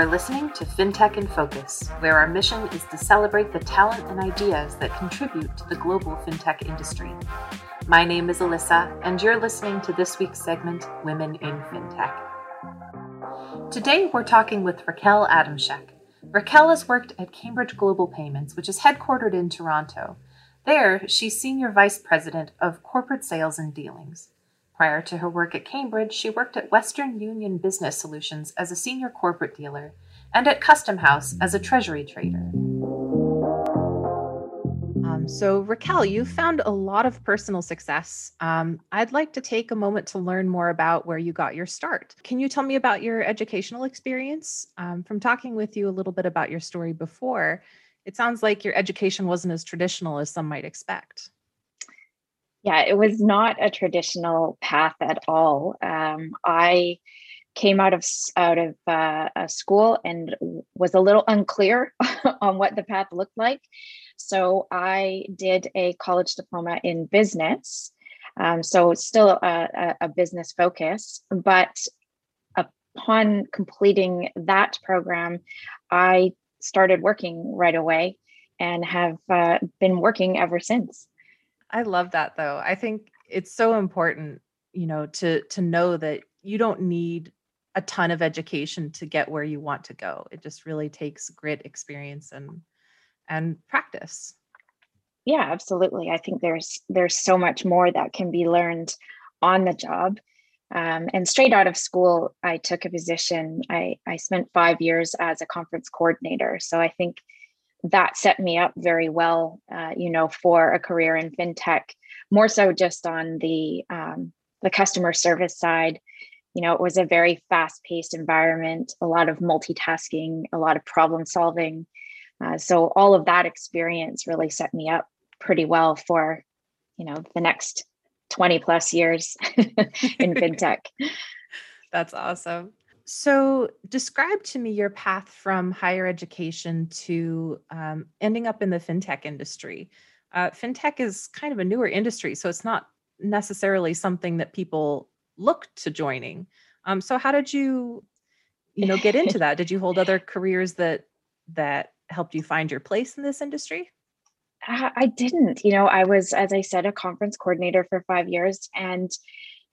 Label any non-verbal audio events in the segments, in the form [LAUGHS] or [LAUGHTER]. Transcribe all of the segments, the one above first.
are listening to FinTech in Focus, where our mission is to celebrate the talent and ideas that contribute to the global FinTech industry. My name is Alyssa, and you're listening to this week's segment, Women in FinTech. Today, we're talking with Raquel Adamczyk. Raquel has worked at Cambridge Global Payments, which is headquartered in Toronto. There, she's Senior Vice President of Corporate Sales and Dealings. Prior to her work at Cambridge, she worked at Western Union Business Solutions as a senior corporate dealer and at Custom House as a treasury trader. Um, so, Raquel, you found a lot of personal success. Um, I'd like to take a moment to learn more about where you got your start. Can you tell me about your educational experience? Um, from talking with you a little bit about your story before, it sounds like your education wasn't as traditional as some might expect. Yeah, it was not a traditional path at all. Um, I came out of out of uh, a school and was a little unclear [LAUGHS] on what the path looked like. So I did a college diploma in business. Um, so still a, a, business focus, but upon completing that program, I started working right away and have uh, been working ever since. I love that though. I think it's so important, you know, to to know that you don't need a ton of education to get where you want to go. It just really takes grit, experience and and practice. Yeah, absolutely. I think there's there's so much more that can be learned on the job. Um, and straight out of school, I took a position. I, I spent five years as a conference coordinator. So I think that set me up very well, uh, you know, for a career in fintech. More so, just on the um, the customer service side. You know, it was a very fast paced environment, a lot of multitasking, a lot of problem solving. Uh, so all of that experience really set me up pretty well for, you know, the next 20 plus years [LAUGHS] in [LAUGHS] fintech. That's awesome. So, describe to me your path from higher education to um, ending up in the fintech industry. Uh, fintech is kind of a newer industry, so it's not necessarily something that people look to joining. Um, so, how did you, you know, get into [LAUGHS] that? Did you hold other careers that that helped you find your place in this industry? I didn't. You know, I was, as I said, a conference coordinator for five years, and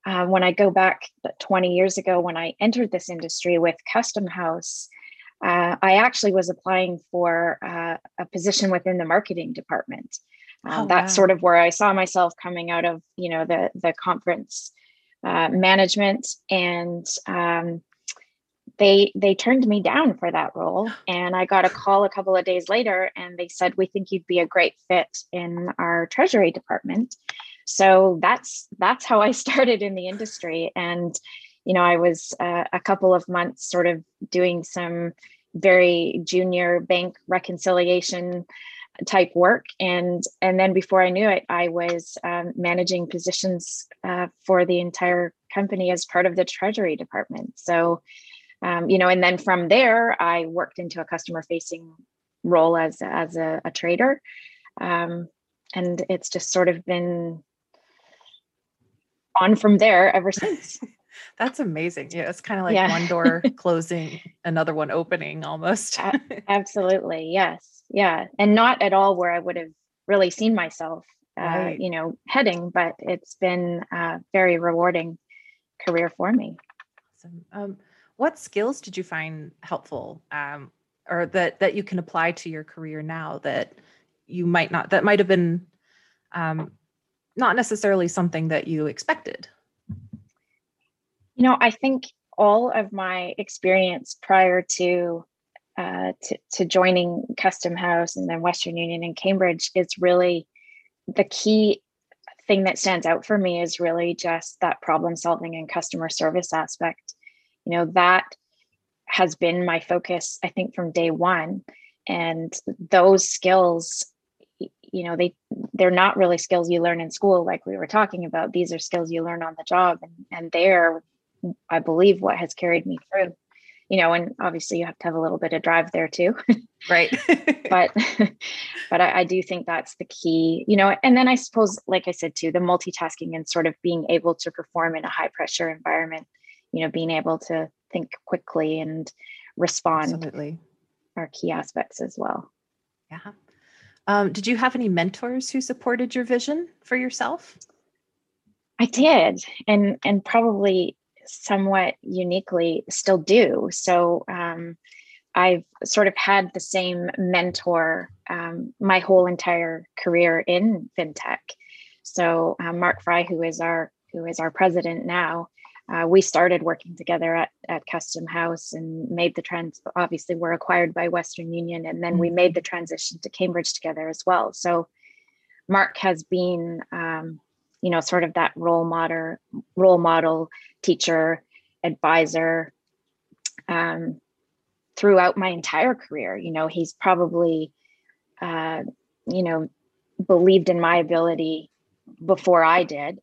uh, when I go back 20 years ago, when I entered this industry with Custom House, uh, I actually was applying for uh, a position within the marketing department. Um, oh, that's wow. sort of where I saw myself coming out of, you know, the the conference uh, management, and um, they they turned me down for that role. [GASPS] And I got a call a couple of days later, and they said, "We think you'd be a great fit in our treasury department." So that's that's how i [LAUGHS] started in the industry. And you know i was uh, a couple of months sort of doing some very junior bank reconciliation type work. And and then before i knew it i was um, managing positions uh, for the entire company as part of the treasury department. So um, you know and then from there i worked into a customer facing role as as a, a trader. Um, and it's just sort of been on from there ever since. [LAUGHS] That's amazing. Yeah, it's kind of like yeah. one door [LAUGHS] closing, another one opening almost. [LAUGHS] Absolutely. Yes. Yeah. And not at all where I would have really seen myself, uh, right. you know, heading, but it's been a very rewarding career for me. Awesome. Um, what skills did you find helpful um, or that, that you can apply to your career now that you might not, that might have been um, not necessarily something that you expected? You know, I think all of my experience prior to uh, to, to joining Custom House and then Western Union and Cambridge is really the key thing that stands out for me is really just that problem solving and customer service aspect. You know, that has been my focus, I think, from day one. And those skills you know they they're not really skills you learn in school like we were talking about these are skills you learn on the job and and they're i believe what has carried me through you know and obviously you have to have a little bit of drive there too [LAUGHS] right [LAUGHS] but [LAUGHS] but I, I, do think that's the key you know and then i suppose like i said too the multitasking and sort of being able to perform in a high pressure environment you know being able to think quickly and respond Absolutely. are key aspects as well. Yeah. Um, did you have any mentors who supported your vision for yourself? I did, and and probably somewhat uniquely still do. So um, I've sort of had the same mentor um, my whole entire career in fintech. So um, Mark Frey, who is our who is our president now, uh, we started working together at, at Custom House and made the trans. Obviously, we're acquired by Western Union, and then we made the mm-hmm. transition to Cambridge together as well. So Mark has been, um, you know, sort of that role model, role model, teacher, advisor um, throughout my entire career. You know, he's probably, uh, you know, believed in my ability before I did.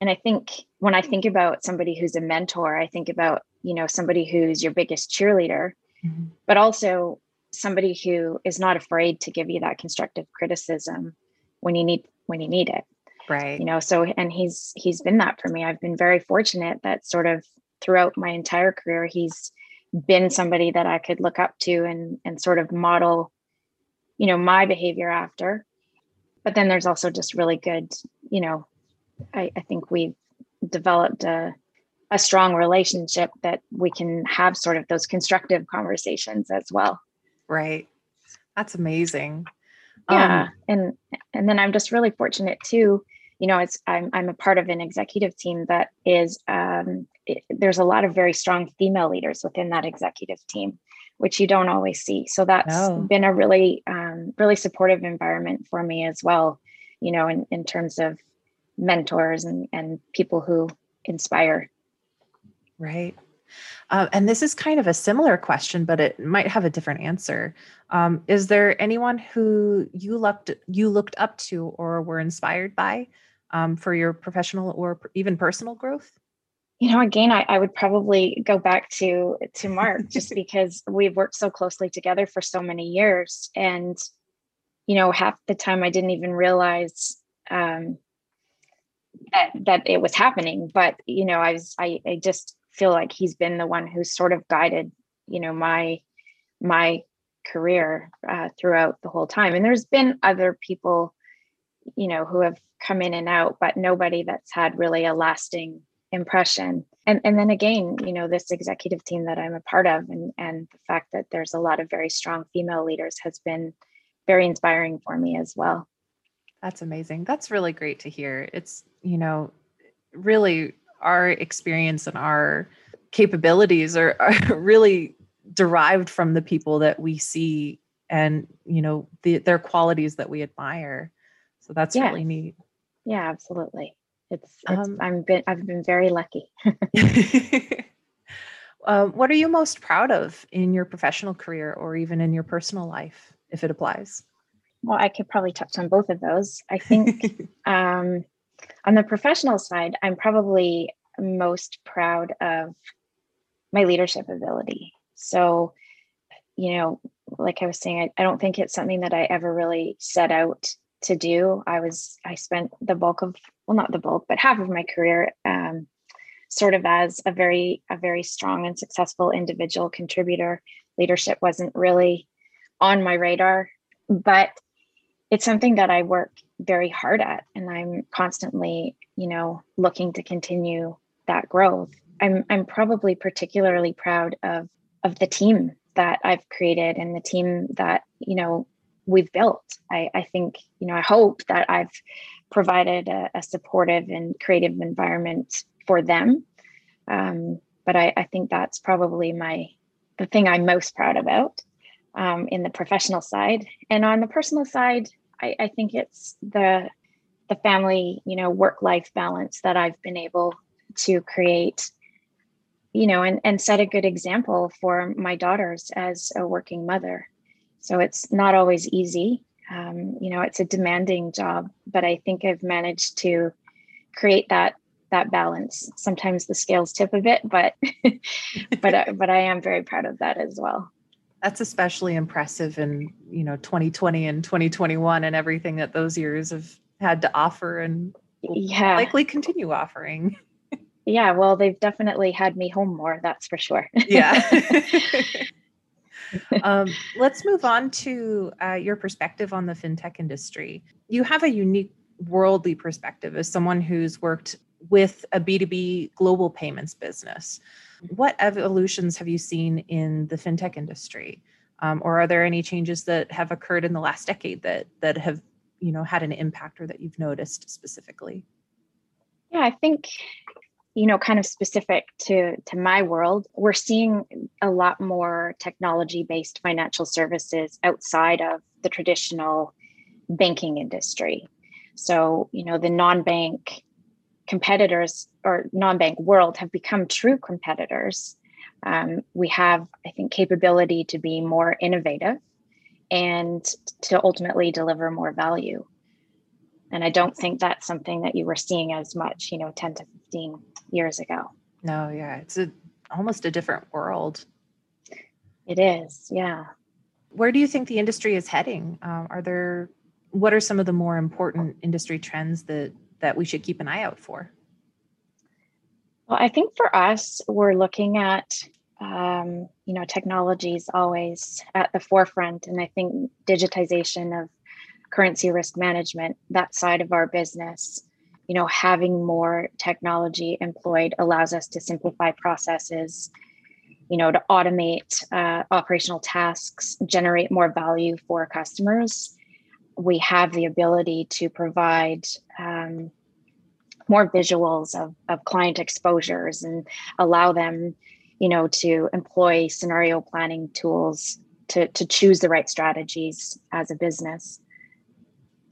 And I think when I think about somebody who's a mentor, I think about, you know, somebody who's your biggest cheerleader, mm-hmm. but also somebody who is not afraid to give you that constructive criticism when you need when you need it. Right. You know, so and he's he's been that for me. I've been very fortunate that sort of throughout my entire career he's been somebody that I could look up to and and sort of model, you know, my behavior after. But then there's also just really good, you know, I, I think we've developed a a strong relationship that we can have sort of those constructive conversations as well. Right. That's amazing. Yeah. Um, and and then I'm just really fortunate too you know, it's I'm I'm a part of an executive team that is um, it, there's a lot of very strong female leaders within that executive team, which you don't always see. So that's no. been a really um, really supportive environment for me as well. You know, in in terms of mentors and and people who inspire. Right. Uh, and this is kind of a similar question, but it might have a different answer. Um, is there anyone who you looked you looked up to or were inspired by um, for your professional or even personal growth? You know, again, I, I would probably go back to to Mark [LAUGHS] just because we've worked so closely together for so many years, and you know, half the time I didn't even realize um, that that it was happening. But you know, I was I, I just feel like he's been the one who's sort of guided you know my my career uh, throughout the whole time. And there's been other people you know who have come in and out but nobody that's had really a lasting impression and and then again you know this executive team that i'm a part of and and the fact that there's a lot of very strong female leaders has been very inspiring for me as well that's amazing that's really great to hear it's you know really our experience and our capabilities are, [LAUGHS] are really derived from the people that we see and you know the, their qualities that we admire so that's yeah. really neat. Yeah, absolutely. It's, it's um, I'm been I've been very lucky. [LAUGHS] [LAUGHS] uh, what are you most proud of in your professional career or even in your personal life, if it applies? Well, I could probably touch on both of those. I think [LAUGHS] um, on the professional side, I'm probably most proud of my leadership ability. So, you know, like I was saying, I, I don't think it's something that I ever really set out to do. I was I spent the bulk of well not the bulk but half of my career um, sort of as a very a very strong and successful individual contributor. Leadership wasn't really on my radar, but it's something that I work very hard at and I'm constantly, you know, looking to continue that growth. I'm I'm probably particularly proud of of the team that I've created and the team that, you know, we've built. I, I think, you know, I hope that I've provided a, a supportive and creative environment for them. Um, but I, I, think that's probably my the thing I'm most proud about um, in the professional side. And on the personal side, I, I think it's the the family, you know, work life balance that I've been able to create you know and, and set a good example for my daughters as a working mother so it's not always easy. Um, you know, it's a demanding job, but I think I've managed to create that that balance. Sometimes the scales tip a bit, but [LAUGHS] but uh, but I am very proud of that as well. That's especially impressive in you know 2020 and 2021 and everything that those years have had to offer and yeah likely continue offering. yeah, well, they've definitely had me home more, that's for sure. yeah. [LAUGHS] [LAUGHS] um, let's move on to uh, your perspective on the fintech industry. You have a unique worldly perspective as someone who's worked with a B2B global payments business. What evolutions have you seen in the fintech industry? Um, or are there any changes that have occurred in the last decade that that have you know had an impact or that you've noticed specifically? Yeah, I think you know kind of specific to to my world we're seeing a lot more technology based financial services outside of the traditional banking industry so you know the non-bank competitors or non-bank world have become true competitors um, we have i think capability to be more innovative and to ultimately deliver more value and i don't think that's something that you were seeing as much you know 10 to 15 years ago. No, yeah, it's a almost a different world. It is, yeah. Where do you think the industry is heading? Um, are there what are some of the more important industry trends that that we should keep an eye out for? Well, I think for us, we're looking at um, you know technology is always at the forefront, and I think digitization of currency risk management, that side of our business, you know having more technology employed allows us to simplify processes you know to automate uh, operational tasks generate more value for customers we have the ability to provide um, more visuals of, of client exposures and allow them you know to employ scenario planning tools to, to choose the right strategies as a business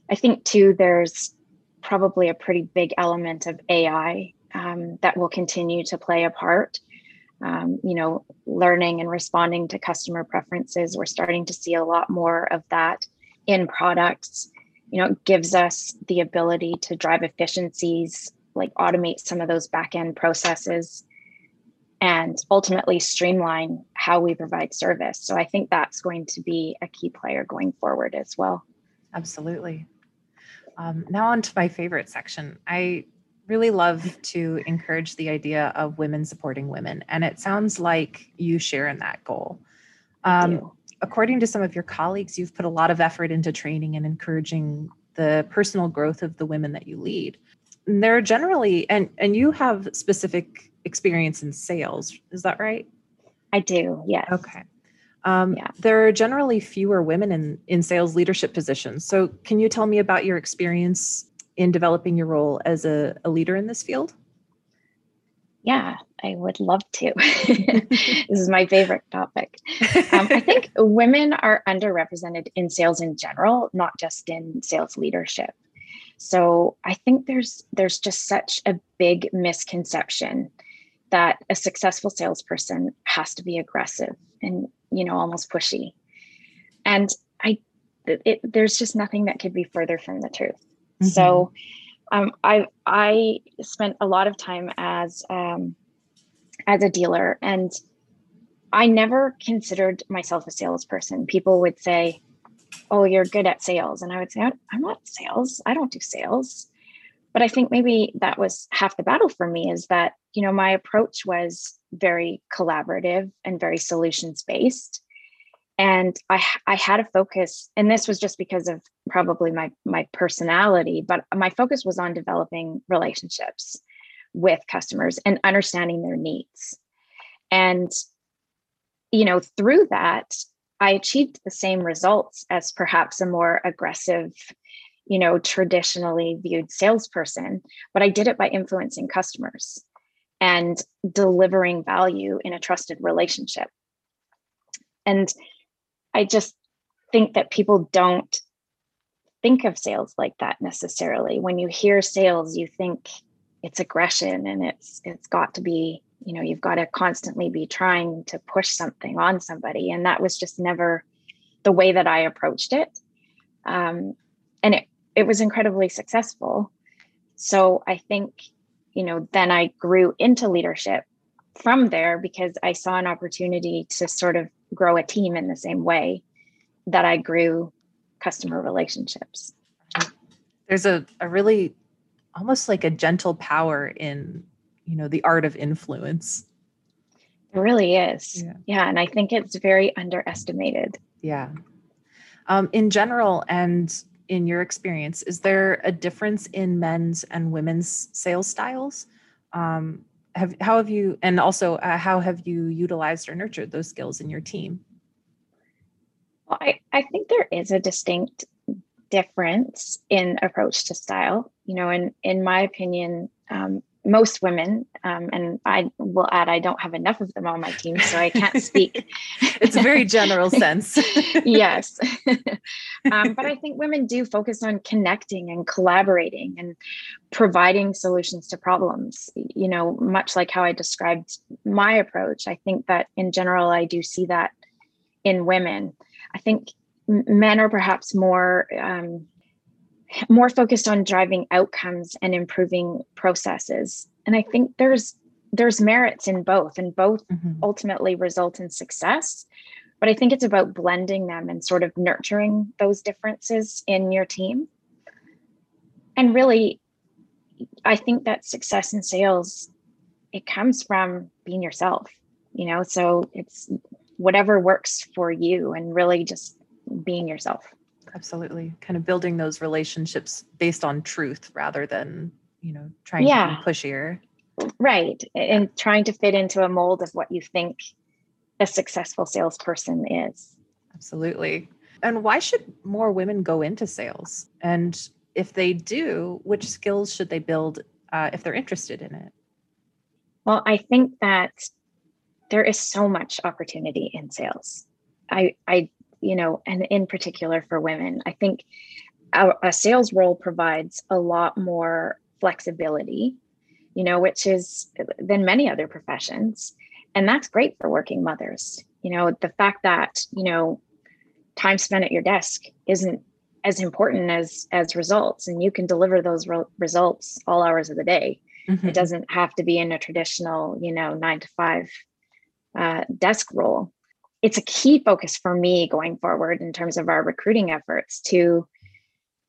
i think too there's probably a pretty big element of AI um, that will continue to play a part. Um, you know, learning and responding to customer preferences. We're starting to see a lot more of that in products. You know, it gives us the ability to drive efficiencies, like automate some of those back end processes, and ultimately streamline how we provide service. So I think that's going to be a key player going forward as well. Absolutely. Um, now on to my favorite section. I really love to encourage the idea of women supporting women, and it sounds like you share in that goal. Um, according to some of your colleagues, you've put a lot of effort into training and encouraging the personal growth of the women that you lead. And they're generally, and and you have specific experience in sales. Is that right? I do. Yes. Okay. Um, yeah. There are generally fewer women in, in sales leadership positions. So, can you tell me about your experience in developing your role as a, a leader in this field? Yeah, I would love to. [LAUGHS] this is my favorite topic. Um, I think [LAUGHS] women are underrepresented in sales in general, not just in sales leadership. So I think there's there's just such a big misconception that a successful salesperson has to be aggressive and you know almost pushy and i it, there's just nothing that could be further from the truth mm-hmm. so um, i i spent a lot of time as um, as a dealer and i never considered myself a salesperson. People would say oh you're good at sales and i would say i'm not sales. I don't do sales. But i think maybe that was half the battle for me is that you know my approach was very collaborative and very solutions based and I, I had a focus and this was just because of probably my my personality but my focus was on developing relationships with customers and understanding their needs and you know through that i achieved the same results as perhaps a more aggressive you know traditionally viewed salesperson but i did it by influencing customers and delivering value in a trusted relationship. And I just think that people don't think of sales like that necessarily. When you hear sales, you think it's aggression and it's it's got to be, you know, you've got to constantly be trying to push something on somebody. And that was just never the way that I approached it. Um, and it it was incredibly successful. So I think you know, then I grew into leadership from there because I saw an opportunity to sort of grow a team in the same way that I grew customer relationships. There's a, a really almost like a gentle power in you know the art of influence. It really is. Yeah, yeah and i think it's very underestimated. Yeah. Um, in general and in your experience is there a difference in men's and women's sales styles? Um, have how have you and also uh, how have you utilized or nurtured those skills in your team well, I, I think there is a distinct difference in approach to style. You know, in in my opinion, um, most women, um, and I will add, I don't have enough of them on my team, so I can't speak. [LAUGHS] it's a very general [LAUGHS] sense. yes, [LAUGHS] um, but I think women do focus on connecting and collaborating and providing solutions to problems. You know, much like how I described my approach, I think that in general, I do see that in women. I think men are perhaps more um, more focused on driving outcomes and improving processes. And i think there's there's merits in both and both mm-hmm. ultimately result in success. But i think it's about blending them and sort of nurturing those differences in your team. And really i think that success in sales it comes from being yourself you know? So it's whatever works for you and really just being yourself absolutely kind of building those relationships based on truth rather than you know trying yeah. to be pushier. Right and trying to fit into a mold of what you think a successful salesperson is. Absolutely. And why should more women go into sales? And if they do which skills should they build uh, if they're interested in it? Well i think that there is so much opportunity in sales. I i you know, and in particular for women, I think a, a sales role provides a lot more flexibility, you know, which is than many other professions. And that's great for working mothers. You know, the fact that, you know, time spent at your desk isn't as important as as results and you can deliver those re- results all hours of the day mm-hmm. it doesn't have to be in a traditional you know nine to five uh, desk role it's a key focus for me going forward in terms of our recruiting efforts to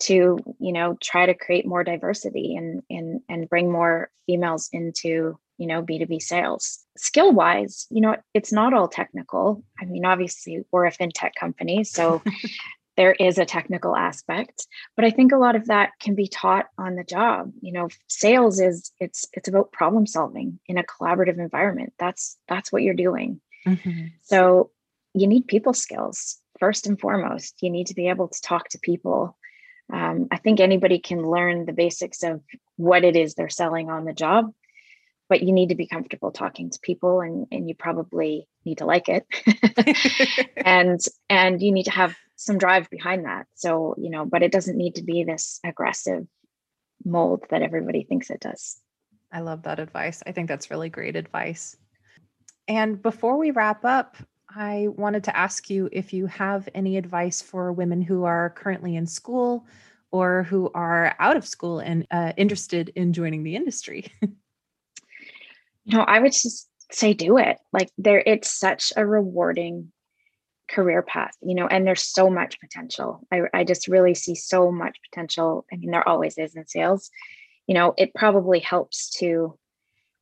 to you know try to create more diversity and and and bring more females into you know b2b sales. Skill wise you know it's not all technical. I mean obviously we're a fintech company so [LAUGHS] there is a technical aspect but i think a lot of that can be taught on the job. You know sales is it's it's about problem solving in a collaborative environment. That's that's what you're doing. Mm-hmm. so you need people skills first and foremost. You need to be able to talk to people. Um, I think anybody can learn the basics of what it is they're selling on the job, but you need to be comfortable talking to people, and and you probably need to like it, [LAUGHS] and and you need to have some drive behind that. So you know, but it doesn't need to be this aggressive mold that everybody thinks it does. I love that advice. I think that's really great advice. And before we wrap up, I wanted to ask you if you have any advice for women who are currently in school or who are out of school and uh, interested in joining the industry. [LAUGHS] no, I would just say do it. Like there, it's such a rewarding career path, you know, and there's so much potential. I, I just really see so much potential. I mean, there always is in sales. You know, it probably helps to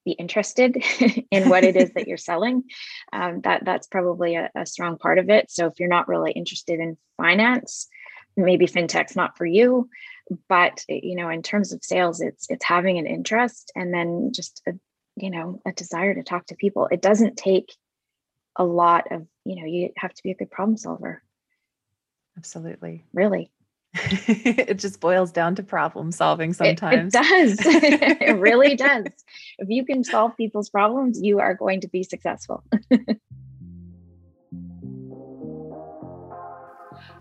be interested [LAUGHS] in what it is that you're selling. Um, that that's probably a, a strong part of it. So if you're not really interested in finance, maybe fintech's not for you. But you know, in terms of sales, it's it's having an interest and then just a you know a desire to talk to people. It doesn't take a lot of you know you have to be a good problem solver. Absolutely. Really. [LAUGHS] it just boils down to problem solving sometimes. It, it does. [LAUGHS] it [LAUGHS] really does. If you can solve people's problems, you are going to be successful.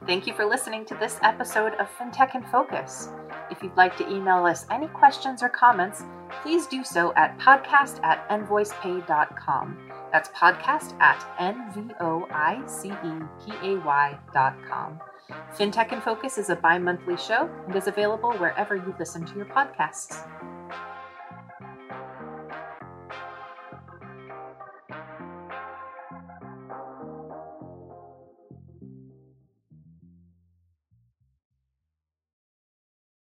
Thank you for listening to this episode of FinTech in Focus. If you'd like to email us any questions or comments, please do so at podcast at nvoicepay.com. That's podcast at N-V-O-I-C-E-P-A-Y.com. FinTech in Focus is a bi monthly show and is available wherever you listen to your podcasts.